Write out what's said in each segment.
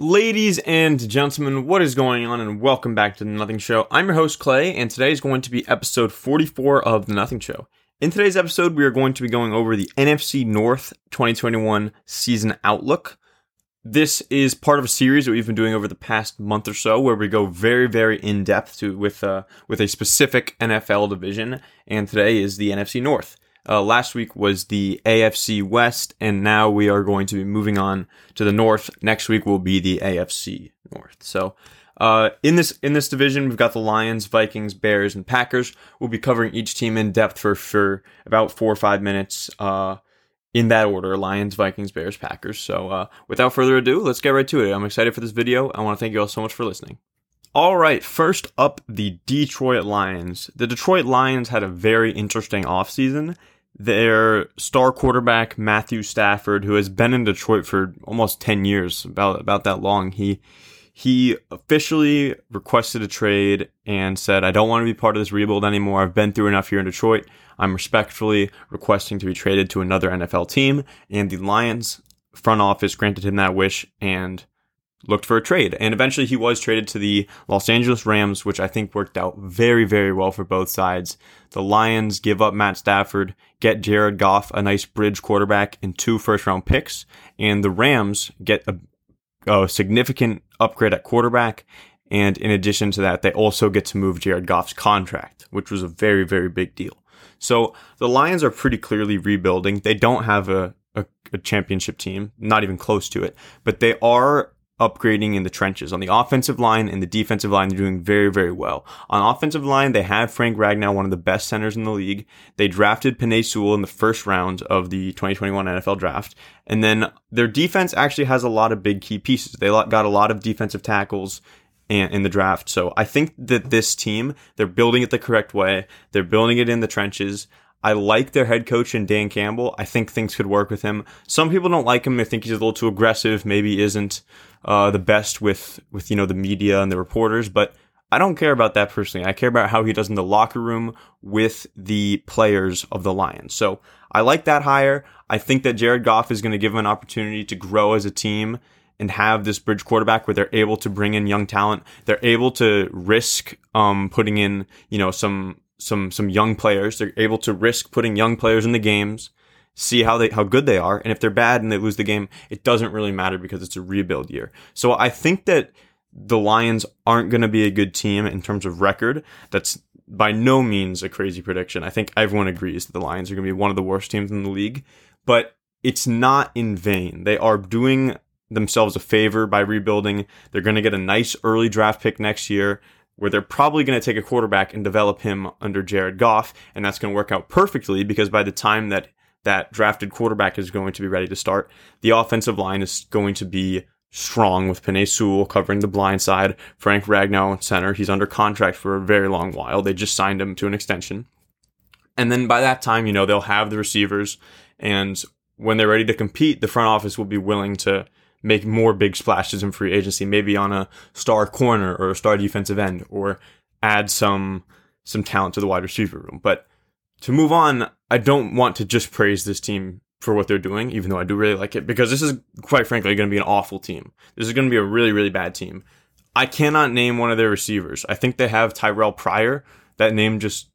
Ladies and gentlemen, what is going on, and welcome back to the Nothing Show. I'm your host, Clay, and today is going to be episode 44 of the Nothing Show. In today's episode, we are going to be going over the NFC North 2021 season outlook. This is part of a series that we've been doing over the past month or so, where we go very, very in depth to with uh, with a specific NFL division, and today is the NFC North. Uh, last week was the AFC West, and now we are going to be moving on to the North. Next week will be the AFC North. So, uh, in this in this division, we've got the Lions, Vikings, Bears, and Packers. We'll be covering each team in depth for for about four or five minutes. Uh, in that order: Lions, Vikings, Bears, Packers. So, uh, without further ado, let's get right to it. I'm excited for this video. I want to thank you all so much for listening. All right, first up, the Detroit Lions. The Detroit Lions had a very interesting offseason. Their star quarterback, Matthew Stafford, who has been in Detroit for almost 10 years, about, about that long, he, he officially requested a trade and said, I don't want to be part of this rebuild anymore. I've been through enough here in Detroit. I'm respectfully requesting to be traded to another NFL team. And the Lions front office granted him that wish and looked for a trade. And eventually he was traded to the Los Angeles Rams, which I think worked out very, very well for both sides. The Lions give up Matt Stafford, get Jared Goff, a nice bridge quarterback, and two first round picks. And the Rams get a, a significant upgrade at quarterback. And in addition to that, they also get to move Jared Goff's contract, which was a very, very big deal. So the Lions are pretty clearly rebuilding. They don't have a, a, a championship team, not even close to it, but they are upgrading in the trenches. On the offensive line and the defensive line, they're doing very, very well. On offensive line, they have Frank Ragnow, one of the best centers in the league. They drafted Penei Sewell in the first round of the 2021 NFL draft. And then their defense actually has a lot of big key pieces. They got a lot of defensive tackles in the draft. So I think that this team, they're building it the correct way. They're building it in the trenches. I like their head coach and Dan Campbell. I think things could work with him. Some people don't like him. They think he's a little too aggressive. Maybe isn't uh, the best with with you know the media and the reporters. But I don't care about that personally. I care about how he does in the locker room with the players of the Lions. So I like that hire. I think that Jared Goff is going to give him an opportunity to grow as a team and have this bridge quarterback where they're able to bring in young talent. They're able to risk um, putting in you know some some some young players. They're able to risk putting young players in the games, see how they how good they are, and if they're bad and they lose the game, it doesn't really matter because it's a rebuild year. So I think that the Lions aren't going to be a good team in terms of record. That's by no means a crazy prediction. I think everyone agrees that the Lions are going to be one of the worst teams in the league, but it's not in vain. They are doing themselves a favor by rebuilding. They're going to get a nice early draft pick next year where they're probably going to take a quarterback and develop him under Jared Goff, and that's going to work out perfectly because by the time that that drafted quarterback is going to be ready to start, the offensive line is going to be strong with Penei Sewell covering the blind side, Frank Ragnow center. He's under contract for a very long while. They just signed him to an extension. And then by that time, you know, they'll have the receivers and when they're ready to compete, the front office will be willing to make more big splashes in free agency, maybe on a star corner or a star defensive end, or add some some talent to the wide receiver room. But to move on, I don't want to just praise this team for what they're doing, even though I do really like it, because this is quite frankly going to be an awful team. This is going to be a really, really bad team. I cannot name one of their receivers. I think they have Terrelle Pryor. That name just,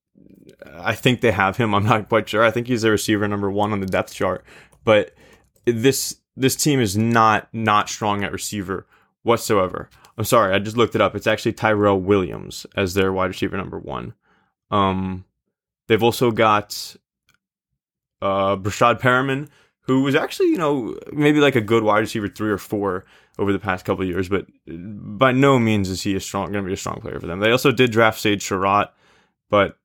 I think they have him. I'm not quite sure. I think he's their receiver number one on the depth chart. But this this team is not not strong at receiver whatsoever. I'm sorry, I just looked it up. It's actually Tyrell Williams as their wide receiver number one. Um, they've also got uh, Breshad Perriman, who was actually, you know, maybe like a good wide receiver three or four over the past couple years, but by no means is he a strong going to be a strong player for them. They also did draft Sage Surratt, but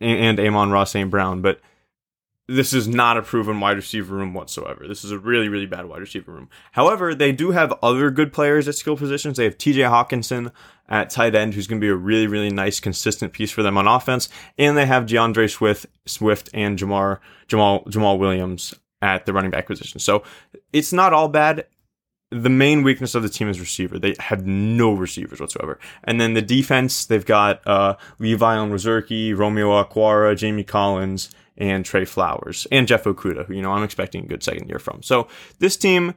and, and Amon-Ra St. Brown, but this is not a proven wide receiver room whatsoever. This is a really, really bad wide receiver room. However, they do have other good players at skill positions. They have TJ Hockenson at tight end, who's going to be a really, really nice, consistent piece for them on offense. And they have D'Andre Swift, Swift and Jamar, Jamal, Jamaal Williams at the running back position. So it's not all bad. The main weakness of the team is receiver. They have no receivers whatsoever. And then the defense, they've got uh, Levi Onwuzurike, Romeo Okwara, Jamie Collins, and Trey Flowers and Jeff Okudah, who, you know, I'm expecting a good second year from. So this team,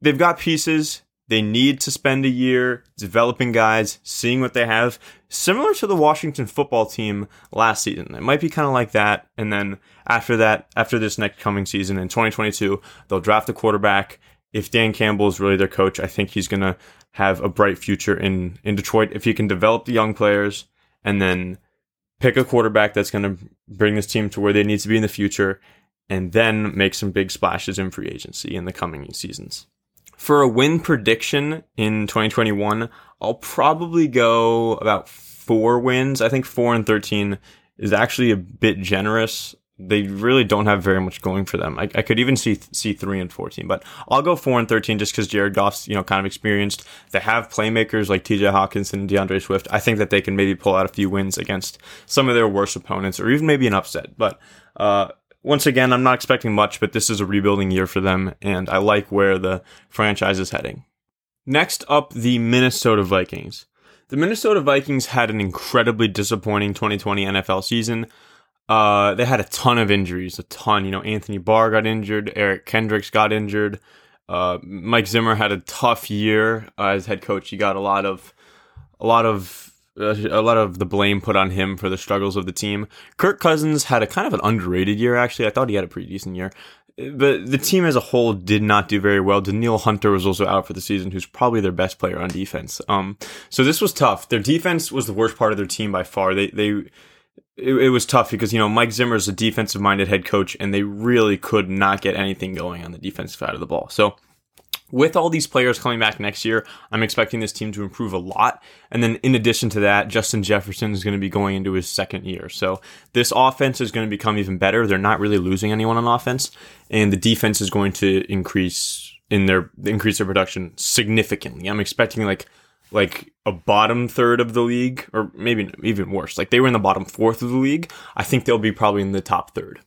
they've got pieces. They need to spend a year developing guys, seeing what they have, similar to the Washington football team last season. It might be kind of like that. And then after that, after this next coming season in 2022, they'll draft a quarterback. If Dan Campbell is really their coach, I think he's going to have a bright future in, in Detroit. If he can develop the young players and then pick a quarterback that's going to bring this team to where they need to be in the future and then make some big splashes in free agency in the coming seasons. For a win prediction in 2021, I'll probably go about four wins. I think four and 13 is actually a bit generous. They really don't have very much going for them. I, I could even see see three and fourteen, but I'll go four and thirteen just because Jared Goff's you know kind of experienced. They have playmakers like T.J. Hockenson and D'Andre Swift. I think that they can maybe pull out a few wins against some of their worst opponents, or even maybe an upset. But uh, once again, I'm not expecting much, but this is a rebuilding year for them, and I like where the franchise is heading. Next up, the Minnesota Vikings. The Minnesota Vikings had an incredibly disappointing 2020 NFL season. Uh, they had a ton of injuries, a ton. You know, Anthony Barr got injured, Eric Kendricks got injured. Uh, Mike Zimmer had a tough year uh, as head coach. He got a lot of, a lot of a lot of the blame put on him for the struggles of the team. Kirk Cousins had a kind of an underrated year, actually. I thought he had a pretty decent year. But the team as a whole did not do very well. Danielle Hunter was also out for the season, who's probably their best player on defense. Um, so this was tough. Their defense was the worst part of their team by far. They, they, it, it was tough because, you know, Mike Zimmer is a defensive minded head coach and they really could not get anything going on the defensive side of the ball. So, with all these players coming back next year, I'm expecting this team to improve a lot. And then in addition to that, Justin Jefferson is going to be going into his second year. So this offense is going to become even better. They're not really losing anyone on offense and the defense is going to increase in their increase their production significantly. I'm expecting like like a bottom third of the league or maybe even worse. Like they were in the bottom fourth of the league. I think they'll be probably in the top third.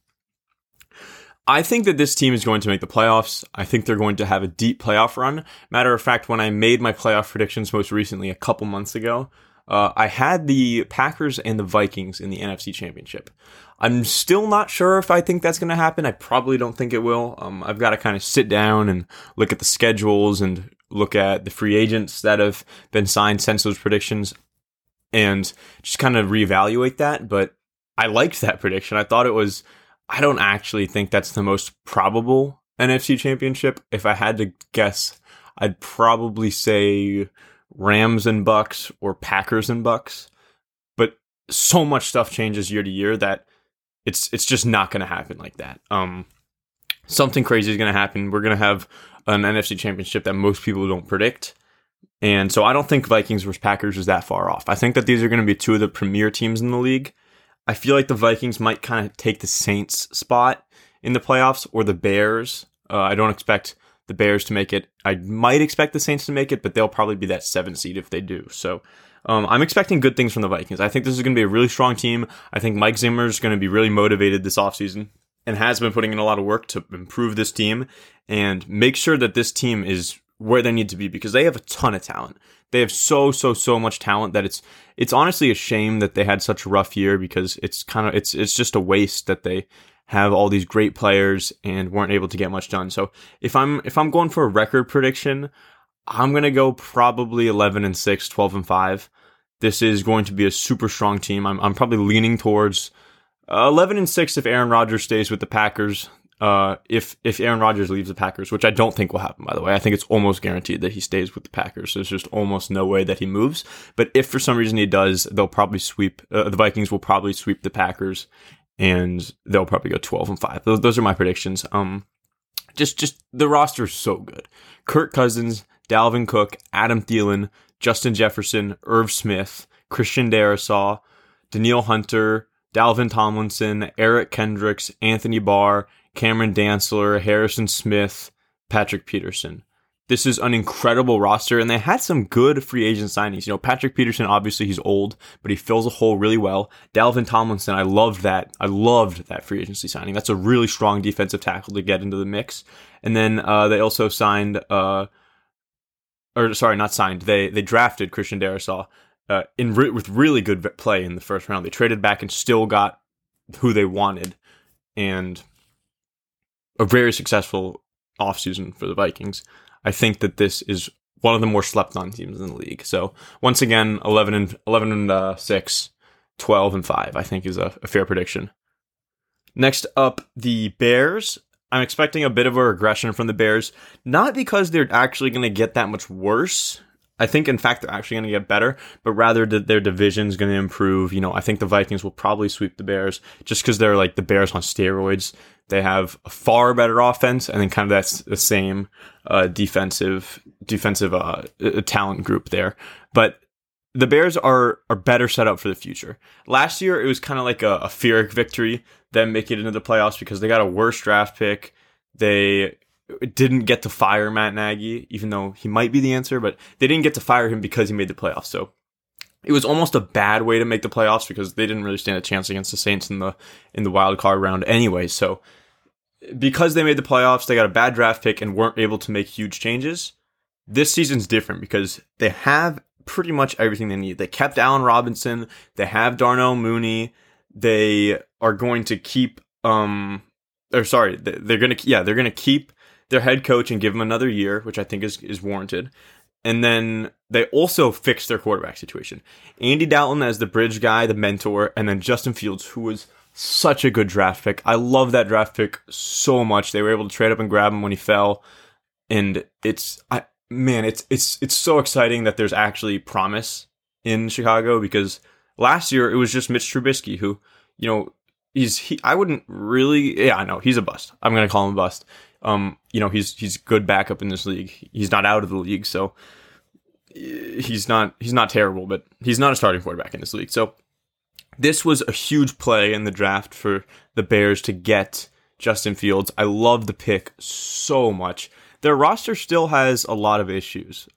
I think that this team is going to make the playoffs. I think they're going to have a deep playoff run. Matter of fact, when I made my playoff predictions most recently, a couple months ago, uh, I had the Packers and the Vikings in the NFC Championship. I'm still not sure if I think that's going to happen. I probably don't think it will. Um, I've got to kind of sit down and look at the schedules and look at the free agents that have been signed since those predictions and just kind of reevaluate that. But I liked that prediction. I thought it was I don't actually think that's the most probable NFC championship. If I had to guess, I'd probably say Rams and Bucks or Packers and Bucks. But so much stuff changes year to year that it's it's just not going to happen like that. Um, something crazy is going to happen. We're going to have an NFC championship that most people don't predict. And so I don't think Vikings versus Packers is that far off. I think that these are going to be two of the premier teams in the league. I feel like the Vikings might kind of take the Saints spot in the playoffs or the Bears. Uh, I don't expect the Bears to make it. I might expect the Saints to make it, but they'll probably be that seven seed if they do. So um, I'm expecting good things from the Vikings. I think this is going to be a really strong team. I think Mike Zimmer is going to be really motivated this offseason and has been putting in a lot of work to improve this team and make sure that this team is where they need to be because they have a ton of talent. They have so so so much talent that it's it's honestly a shame that they had such a rough year because it's kind of it's it's just a waste that they have all these great players and weren't able to get much done. So if I'm if I'm going for a record prediction, I'm going to go probably 11 and 6, 12 and 5. This is going to be a super strong team. I'm I'm probably leaning towards uh, 11 and 6 if Aaron Rodgers stays with the Packers uh, if if Aaron Rodgers leaves the Packers, which I don't think will happen, by the way. I think it's almost guaranteed that he stays with the Packers. There's just almost no way that he moves. But if for some reason he does, they'll probably sweep. Uh, the Vikings will probably sweep the Packers, and they'll probably go 12 and five. Those, those are my predictions. Um, just just the roster is so good. Kirk Cousins, Dalvin Cook, Adam Thielen, Justin Jefferson, Irv Smith, Christian Darrisaw, Danielle Hunter, Dalvin Tomlinson, Eric Kendricks, Anthony Barr, Cameron Dantzler, Harrison Smith, Patrick Peterson. This is an incredible roster, and they had some good free agent signings. You know, Patrick Peterson, obviously he's old, but he fills a hole really well. Dalvin Tomlinson, I loved that. I loved that free agency signing. That's a really strong defensive tackle to get into the mix. And then uh, they also signed, uh, or sorry, not signed. They they drafted Christian Darrisaw uh, in re- with really good play in the first round. They traded back and still got who they wanted, and a very successful offseason for the Vikings. I think that this is one of the more slept on teams in the league. So once again, 11 and 11 and uh, 6, 12 and 5, I think is a, a fair prediction. Next up, the Bears. I'm expecting a bit of a regression from the Bears, not because they're actually going to get that much worse. I think, in fact, they're actually going to get better, but rather their division's going to improve. You know, I think the Vikings will probably sweep the Bears just because they're like the Bears on steroids. They have a far better offense, and then kind of that's the same uh, defensive defensive uh, talent group there. But the Bears are are better set up for the future. Last year, it was kind of like a, a Pyrrhic victory, them making it into the playoffs because they got a worse draft pick. They didn't get to fire Matt Nagy, even though he might be the answer, but they didn't get to fire him because he made the playoffs. So it was almost a bad way to make the playoffs because they didn't really stand a chance against the Saints in the in the wild card round anyway. So because they made the playoffs, they got a bad draft pick and weren't able to make huge changes. This season's different because they have pretty much everything they need. They kept Allen Robinson, they have Darnell Mooney, they are going to keep um or sorry, they're going to yeah, they're going to keep their head coach and give him another year, which I think is is warranted. And then they also fixed their quarterback situation. Andy Dalton as the bridge guy, the mentor, and then Justin Fields, who was such a good draft pick. I love that draft pick so much. They were able to trade up and grab him when he fell. And it's I man, it's it's it's so exciting that there's actually promise in Chicago because last year it was just Mitch Trubisky who, you know, he's he I wouldn't really yeah, I know, he's a bust. I'm gonna call him a bust. Um, you know, he's he's good backup in this league. He's not out of the league, so he's not he's not terrible, but he's not a starting quarterback in this league. So this was a huge play in the draft for the Bears to get Justin Fields. I love the pick so much. Their roster still has a lot of issues,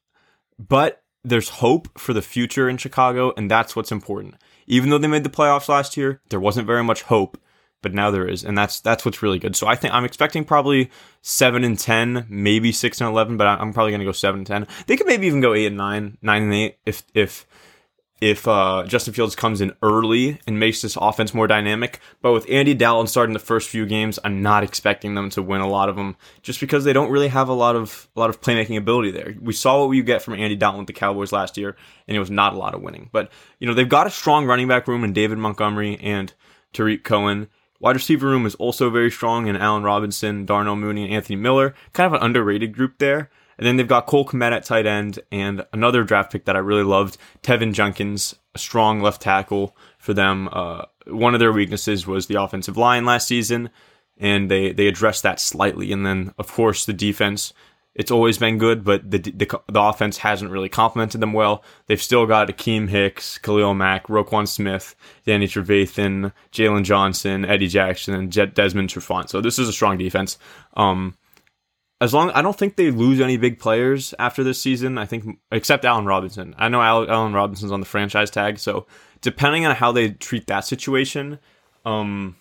but there's hope for the future in Chicago, and that's what's important. Even though they made the playoffs last year, there wasn't very much hope but now there is, and that's that's what's really good. So I think I'm expecting probably seven and ten, maybe six and eleven, but I'm probably going to go seven and ten. They could maybe even go eight and nine, nine and eight if if if uh, Justin Fields comes in early and makes this offense more dynamic. But with Andy Dalton starting the first few games, I'm not expecting them to win a lot of them just because they don't really have a lot of a lot of playmaking ability there. We saw what you get from Andy Dalton with the Cowboys last year, and it was not a lot of winning. But you know they've got a strong running back room in David Montgomery and Tarik Cohen. Wide receiver room is also very strong in Allen Robinson, Darnell Mooney, and Anthony Miller. Kind of an underrated group there. And then they've got Cole Kmet at tight end and another draft pick that I really loved, Teven Jenkins, a strong left tackle for them. Uh, one of their weaknesses was the offensive line last season, and they, they addressed that slightly. And then, of course, the defense it's always been good, but the, the, the offense hasn't really complemented them well. They've still got Akiem Hicks, Khalil Mack, Roquan Smith, Danny Trevathan, Jaylon Johnson, Eddie Jackson, and Desmond Trufant. So this is a strong defense. Um, as long I don't think they lose any big players after this season. I think except Allen Robinson. I know Allen Robinson's on the franchise tag, so depending on how they treat that situation, um,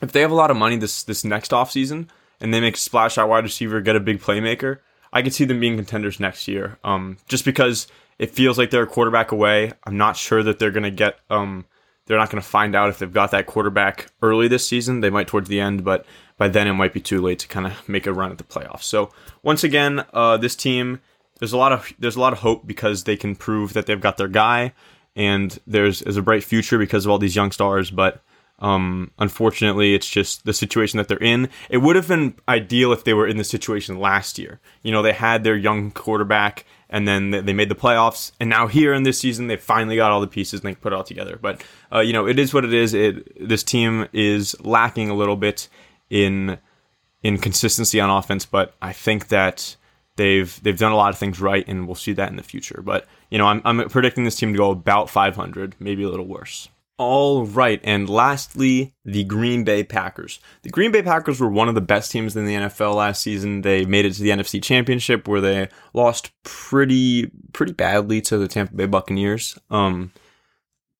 if they have a lot of money this this next off season and they make splash out wide receiver, get a big playmaker, I could see them being contenders next year. Um, just because it feels like they're a quarterback away. I'm not sure that they're going to get. Um, they're not going to find out if they've got that quarterback early this season. They might towards the end, but by then it might be too late to kind of make a run at the playoffs. So once again, uh, this team there's a lot of there's a lot of hope because they can prove that they've got their guy, and there's there's a bright future because of all these young stars. But um, unfortunately, it's just the situation that they're in. It would have been ideal if they were in the situation last year. You know, they had their young quarterback and then they made the playoffs. And now here in this season, they finally got all the pieces and they put it all together. But, uh, you know, it is what it is. It, this team is lacking a little bit in, in consistency on offense, but I think that they've, they've done a lot of things right and we'll see that in the future. But, you know, I'm, I'm predicting this team to go about 500, maybe a little worse. All right, and lastly, the Green Bay Packers. The Green Bay Packers were one of the best teams in the NFL last season. They made it to the NFC Championship where they lost pretty pretty badly to the Tampa Bay Buccaneers. Um,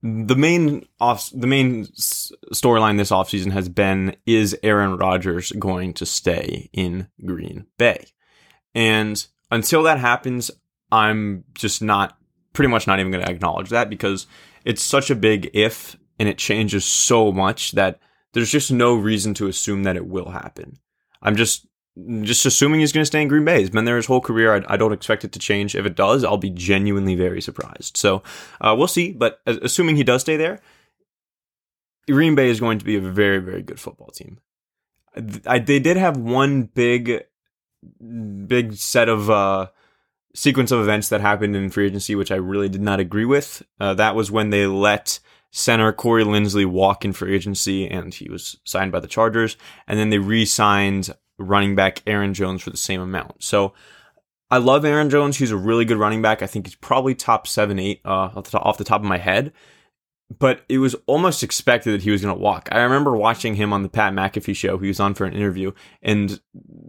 the main off the main storyline this offseason has been is Aaron Rodgers going to stay in Green Bay? And until that happens, I'm just not pretty much not even going to acknowledge that because it's such a big if and it changes so much that there's just no reason to assume that it will happen. I'm just just assuming he's going to stay in Green Bay. He's been there his whole career. I, I, don't expect it to change. If it does, I'll be genuinely very surprised. So uh, we'll see. But assuming he does stay there, Green Bay is going to be a very, very good football team. I, they did have one big, big set of uh, sequence of events that happened in free agency, which I really did not agree with. Uh, that was when they let center Corey Linsley walk in free agency, and he was signed by the Chargers, and then they re-signed running back Aaron Jones for the same amount. So I love Aaron Jones. He's a really good running back. I think he's probably top seven, eight uh, off the top of my head. But it was almost expected that he was going to walk. I remember watching him on the Pat McAfee show. He was on for an interview, and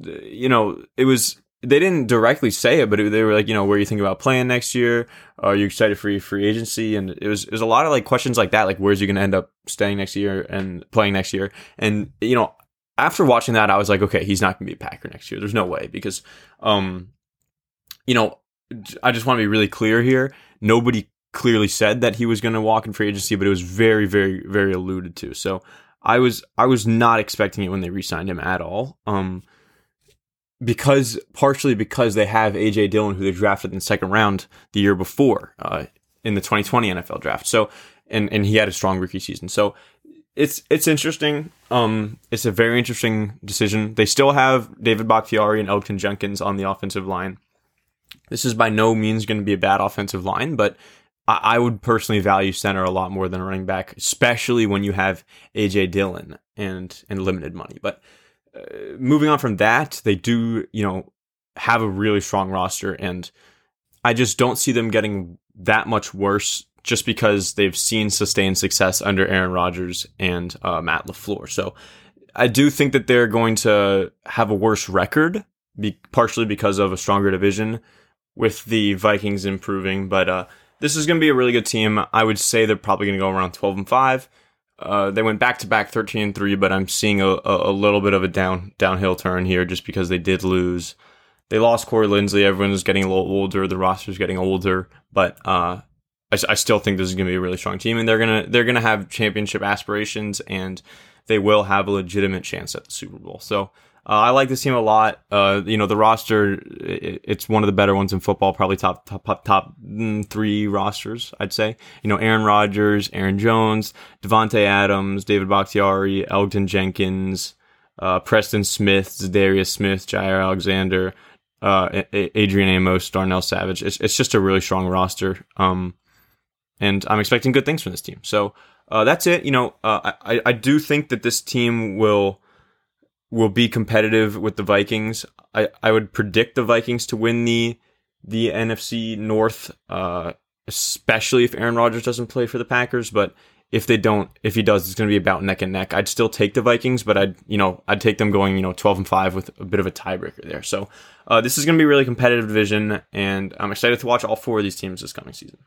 you know it was they didn't directly say it, but it, they were like, you know, where you think about playing next year? Are you excited for your free agency? And it was it was a lot of like questions like that, like where's he going to end up staying next year and playing next year? And you know, after watching that, I was like, okay, he's not going to be a Packer next year. There's no way because, um, you know, I just want to be really clear here. Nobody clearly said that he was going to walk in free agency, but it was very, very, very alluded to. So I was, I was not expecting it when they re-signed him at all. Um, because partially because they have AJ Dillon, who they drafted in the second round the year before, uh, in the 2020 NFL draft. So, and and he had a strong rookie season. So it's it's interesting. Um, it's a very interesting decision. They still have David Bakhtiari and Elgton Jenkins on the offensive line. This is by no means going to be a bad offensive line, but I, I would personally value center a lot more than running back, especially when you have AJ Dillon and and limited money. But moving on from that, they do you know have a really strong roster, and I just don't see them getting that much worse just because they've seen sustained success under Aaron Rodgers and uh, Matt LaFleur. So I do think that they're going to have a worse record, be- partially because of a stronger division with the Vikings improving. But uh, this is going to be a really good team. I would say they're probably going to go around 12 and 5. Uh, they went back to back 13 and 3, but I'm seeing a, a, little bit of a down downhill turn here just because they did lose. They lost Corey Linsley. Everyone's getting a little older. The roster's getting older, but uh, I, I still think this is going to be a really strong team, and they're gonna they're gonna have championship aspirations, and they will have a legitimate chance at the Super Bowl. So. Uh, I like this team a lot. Uh, you know, the roster, it, it's one of the better ones in football, probably top, top, top, top mm, three rosters, I'd say. You know, Aaron Rodgers, Aaron Jones, Davante Adams, David Bakhtiari, Elgton Jenkins, uh, Preston Smith, Darius Smith, Jaire Alexander, uh, Adrian Amos, Darnell Savage. It's, it's just a really strong roster. Um, and I'm expecting good things from this team. So uh, that's it. You know, uh, I I do think that this team will will be competitive with the Vikings. I I would predict the Vikings to win the the NFC North, uh, especially if Aaron Rodgers doesn't play for the Packers. But if they don't, if he does, it's going to be about neck and neck. I'd still take the Vikings, but I'd you know I'd take them going you know 12 and five with a bit of a tiebreaker there. So uh, this is going to be a really competitive division, and I'm excited to watch all four of these teams this coming season.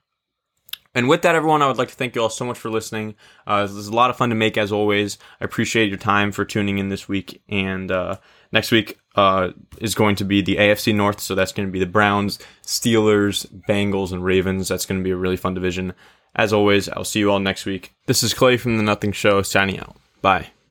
And with that, everyone, I would like to thank you all so much for listening. Uh, this is a lot of fun to make, as always. I appreciate your time for tuning in this week. And uh, next week uh, is going to be the AFC North. So that's going to be the Browns, Steelers, Bengals, and Ravens. That's going to be a really fun division. As always, I'll see you all next week. This is Clay from The Nothing Show signing out. Bye.